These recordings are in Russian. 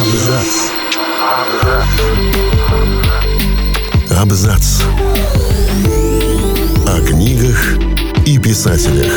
Абзац. Абзац. О книгах и писателях.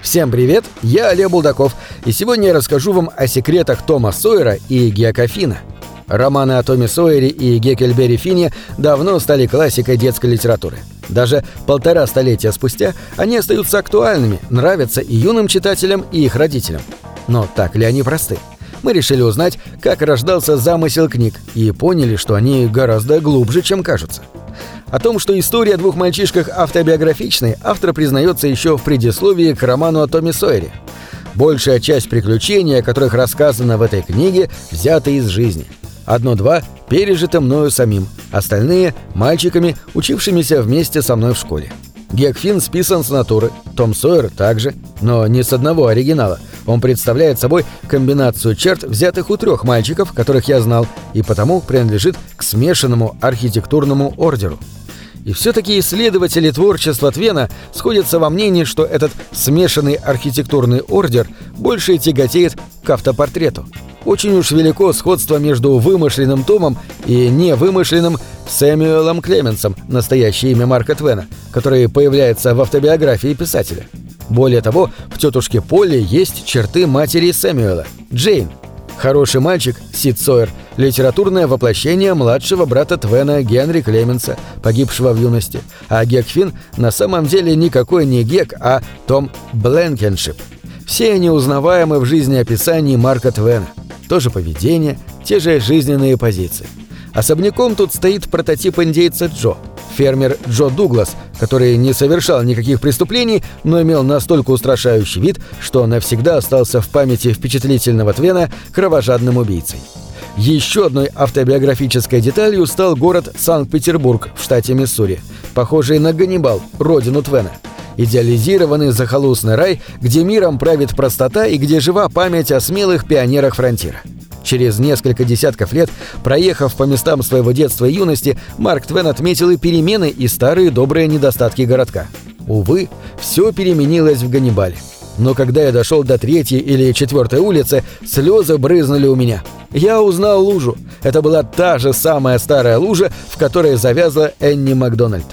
Всем привет, я Олег Булдаков, и сегодня я расскажу вам о секретах Тома Сойера и Гека Фина. Романы о Томе Сойере и Геккельбери Фине давно стали классикой детской литературы. Даже полтора столетия спустя они остаются актуальными, нравятся и юным читателям, и их родителям. Но так ли они просты? Мы решили узнать, как рождался замысел книг, и поняли, что они гораздо глубже, чем кажутся. О том, что история о двух мальчишках автобиографичной, автор признается еще в предисловии к роману о Томе Сойере. Большая часть приключений, о которых рассказано в этой книге, взята из жизни. Одно-два пережито мною самим, остальные – мальчиками, учившимися вместе со мной в школе. Гек Финн списан с натуры, Том Сойер также, но не с одного оригинала. Он представляет собой комбинацию черт, взятых у трех мальчиков, которых я знал, и потому принадлежит к смешанному архитектурному ордеру. И все-таки исследователи творчества Твена сходятся во мнении, что этот смешанный архитектурный ордер больше тяготеет к автопортрету. Очень уж велико сходство между вымышленным Томом и невымышленным Сэмюэлом Клеменсом, настоящее имя Марка Твена, который появляется в автобиографии писателя. Более того, в «Тетушке Полли» есть черты матери Сэмюэла – Джейн. Хороший мальчик, Сид Сойер, литературное воплощение младшего брата Твена Генри Клеменса, погибшего в юности, а Гек Финн на самом деле никакой не Гек, а Том Бленкеншип. Все они узнаваемы в жизнеописании Марка Твена – то же поведение, те же жизненные позиции. Особняком тут стоит прототип индейца Джо, фермер Джо Дуглас, который не совершал никаких преступлений, но имел настолько устрашающий вид, что навсегда остался в памяти впечатлительного Твена кровожадным убийцей. Еще одной автобиографической деталью стал город Санкт-Петербург в штате Миссури, похожий на Ганнибал, родину Твена – идеализированный захолустный рай, где миром правит простота и где жива память о смелых пионерах фронтира. Через несколько десятков лет, проехав по местам своего детства и юности, Марк Твен отметил и перемены, и старые добрые недостатки городка. Увы, все переменилось в Ганнибале. Но когда я дошел до третьей или четвертой улицы, слезы брызнули у меня. Я узнал лужу. Это была та же самая старая лужа, в которой завязла Энни Макдональд.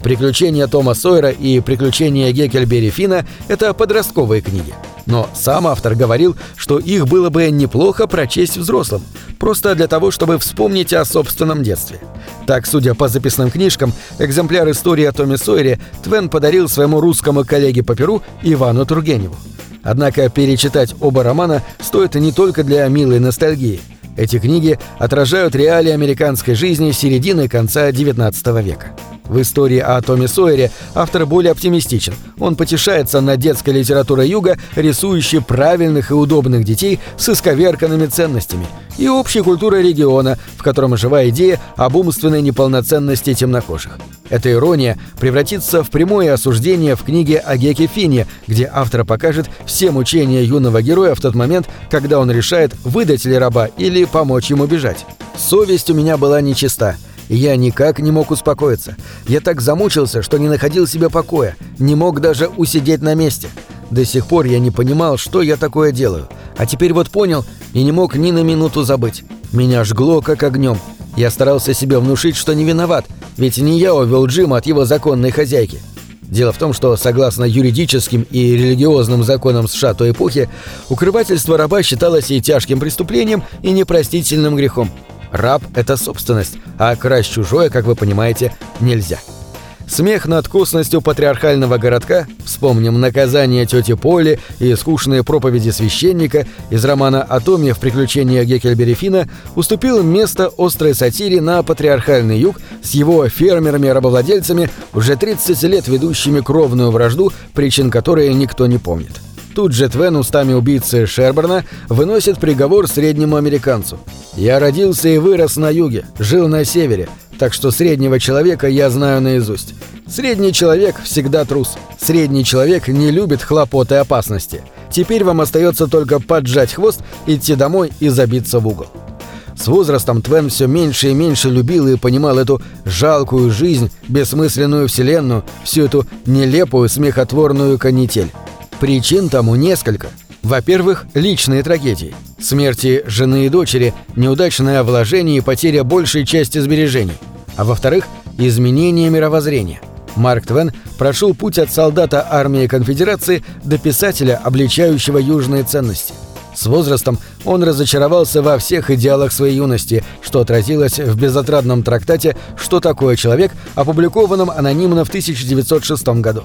«Приключения Тома Сойера» и «Приключения Геккельбери Фина» — это подростковые книги. Но сам автор говорил, что их было бы неплохо прочесть взрослым, просто для того, чтобы вспомнить о собственном детстве. Так, судя по записным книжкам, экземпляр истории о Томе Сойере Твен подарил своему русскому коллеге по Перу Ивану Тургеневу. Однако перечитать оба романа стоит не только для милой ностальгии. Эти книги отражают реалии американской жизни середины конца XIX века. В истории о Томе Сойере автор более оптимистичен. Он потешается над детской литературой Юга, рисующей правильных и удобных детей с исковерканными ценностями, и общей культурой региона, в котором жива идея об умственной неполноценности темнокожих. Эта ирония превратится в прямое осуждение в книге о Геке Фине, где автор покажет все мучения юного героя в тот момент, когда он решает, выдать ли раба или помочь ему бежать. Совесть у меня была нечиста — я никак не мог успокоиться. Я так замучился, что не находил себе покоя, не мог даже усидеть на месте. До сих пор я не понимал, что я такое делаю. А теперь вот понял и не мог ни на минуту забыть. Меня жгло как огнем. Я старался себе внушить, что не виноват, ведь не я увел Джима от его законной хозяйки. Дело в том, что, согласно юридическим и религиозным законам США той эпохи, укрывательство раба считалось и тяжким преступлением, и непростительным грехом. Раб – это собственность, а красть чужое, как вы понимаете, нельзя. Смех над косностью патриархального городка, вспомним наказание тети Поли и скучные проповеди священника из романа о Томе в приключениях Геккельбери Фина, уступил место острой сатире на патриархальный юг с его фермерами-рабовладельцами, уже 30 лет ведущими кровную вражду, причин которой никто не помнит. Тут же Твен устами убийцы Шерберна выносит приговор среднему американцу. «Я родился и вырос на юге, жил на севере, так что среднего человека я знаю наизусть. Средний человек всегда трус. Средний человек не любит хлопот и опасности. Теперь вам остается только поджать хвост, идти домой и забиться в угол». С возрастом Твен все меньше и меньше любил и понимал эту жалкую жизнь, бессмысленную вселенную, всю эту нелепую смехотворную канитель. Причин тому несколько. Во-первых, личные трагедии. Смерти жены и дочери, неудачное вложение и потеря большей части сбережений. А во-вторых, изменение мировоззрения. Марк Твен прошел путь от солдата армии конфедерации до писателя, обличающего южные ценности. С возрастом он разочаровался во всех идеалах своей юности, что отразилось в безотрадном трактате «Что такое человек», опубликованном анонимно в 1906 году.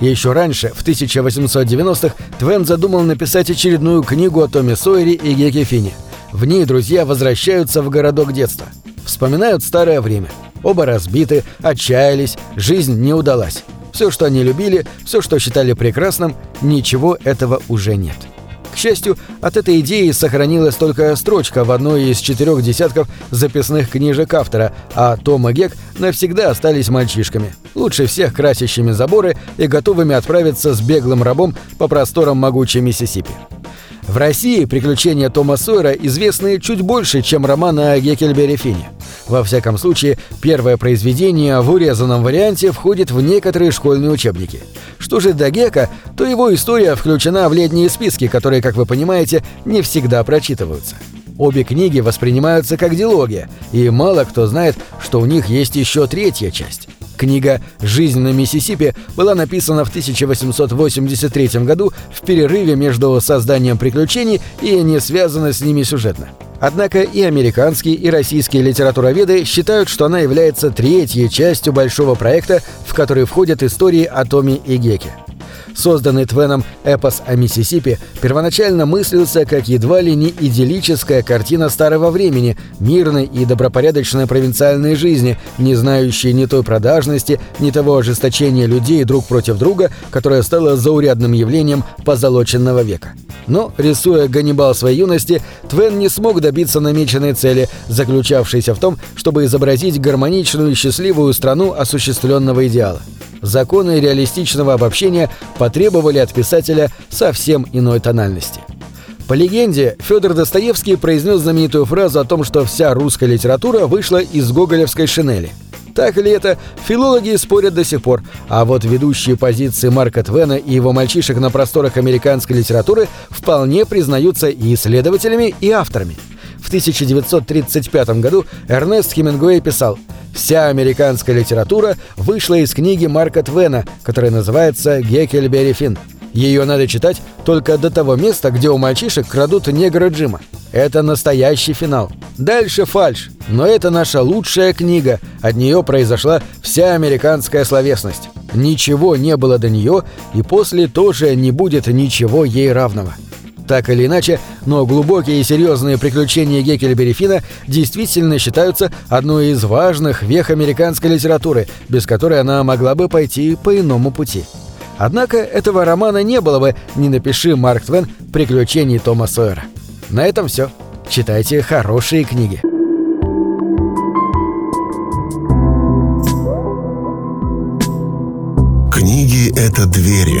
Еще раньше, в 1890-х, Твен задумал написать очередную книгу о Томе Сойере и Геке Фине. В ней друзья возвращаются в городок детства. Вспоминают старое время. Оба разбиты, отчаялись, жизнь не удалась. Все, что они любили, все, что считали прекрасным, ничего этого уже нет. К счастью, от этой идеи сохранилась только строчка в одной из четырех десятков записных книжек автора, а Том и Гек навсегда остались мальчишками, лучше всех красящими заборы и готовыми отправиться с беглым рабом по просторам могучей Миссисипи. В России приключения Тома Сойера известны чуть больше, чем роман о Геккельбере Фине. Во всяком случае, первое произведение в урезанном варианте входит в некоторые школьные учебники. Что же до Гека, то его история включена в летние списки, которые, как вы понимаете, не всегда прочитываются. Обе книги воспринимаются как дилогия, и мало кто знает, что у них есть еще третья часть. Книга «Жизнь на Миссисипи» была написана в 1883 году в перерыве между созданием приключений и не связана с ними сюжетно. Однако и американские, и российские литературоведы считают, что она является третьей частью большого проекта, в который входят истории о Томе и Геке. Созданный Твеном эпос о Миссисипи первоначально мыслился как едва ли не идиллическая картина старого времени, мирной и добропорядочной провинциальной жизни, не знающей ни той продажности, ни того ожесточения людей друг против друга, которое стало заурядным явлением позолоченного века. Но, рисуя Ганнибал своей юности, Твен не смог добиться намеченной цели, заключавшейся в том, чтобы изобразить гармоничную и счастливую страну осуществленного идеала. Законы реалистичного обобщения потребовали от писателя совсем иной тональности. По легенде, Федор Достоевский произнес знаменитую фразу о том, что вся русская литература вышла из гоголевской шинели. Так ли это, филологи спорят до сих пор, а вот ведущие позиции Марка Твена и его мальчишек на просторах американской литературы вполне признаются и исследователями, и авторами. В 1935 году Эрнест Хемингуэй писал «Вся американская литература вышла из книги Марка Твена, которая называется «Геккельбери Финн». Ее надо читать только до того места, где у мальчишек крадут негра Джима. Это настоящий финал. Дальше фальш. Но это наша лучшая книга. От нее произошла вся американская словесность. Ничего не было до нее, и после тоже не будет ничего ей равного. Так или иначе, но глубокие и серьезные приключения Геккельбери Фина действительно считаются одной из важных вех американской литературы, без которой она могла бы пойти по иному пути. Однако этого романа не было бы, не напиши Марк Твен «Приключений Тома Сойера». На этом все. Читайте хорошие книги. Книги — это двери,